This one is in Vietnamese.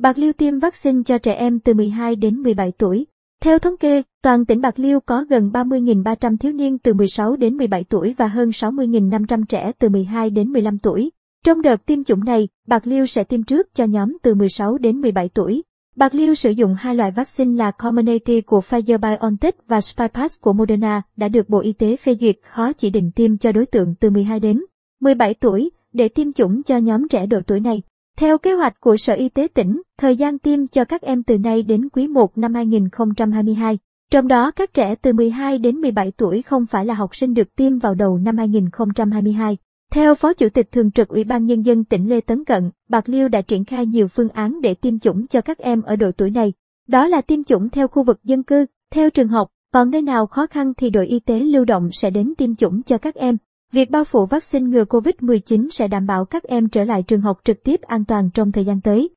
Bạc Liêu tiêm vaccine cho trẻ em từ 12 đến 17 tuổi. Theo thống kê, toàn tỉnh Bạc Liêu có gần 30.300 thiếu niên từ 16 đến 17 tuổi và hơn 60.500 trẻ từ 12 đến 15 tuổi. Trong đợt tiêm chủng này, Bạc Liêu sẽ tiêm trước cho nhóm từ 16 đến 17 tuổi. Bạc Liêu sử dụng hai loại vaccine là Comirnaty của Pfizer-BioNTech và Spikevax của Moderna đã được Bộ Y tế phê duyệt khó chỉ định tiêm cho đối tượng từ 12 đến 17 tuổi để tiêm chủng cho nhóm trẻ độ tuổi này. Theo kế hoạch của Sở Y tế tỉnh, thời gian tiêm cho các em từ nay đến quý 1 năm 2022. Trong đó các trẻ từ 12 đến 17 tuổi không phải là học sinh được tiêm vào đầu năm 2022. Theo Phó Chủ tịch Thường trực Ủy ban Nhân dân tỉnh Lê Tấn Cận, Bạc Liêu đã triển khai nhiều phương án để tiêm chủng cho các em ở độ tuổi này. Đó là tiêm chủng theo khu vực dân cư, theo trường học, còn nơi nào khó khăn thì đội y tế lưu động sẽ đến tiêm chủng cho các em. Việc bao phủ vaccine ngừa COVID-19 sẽ đảm bảo các em trở lại trường học trực tiếp an toàn trong thời gian tới.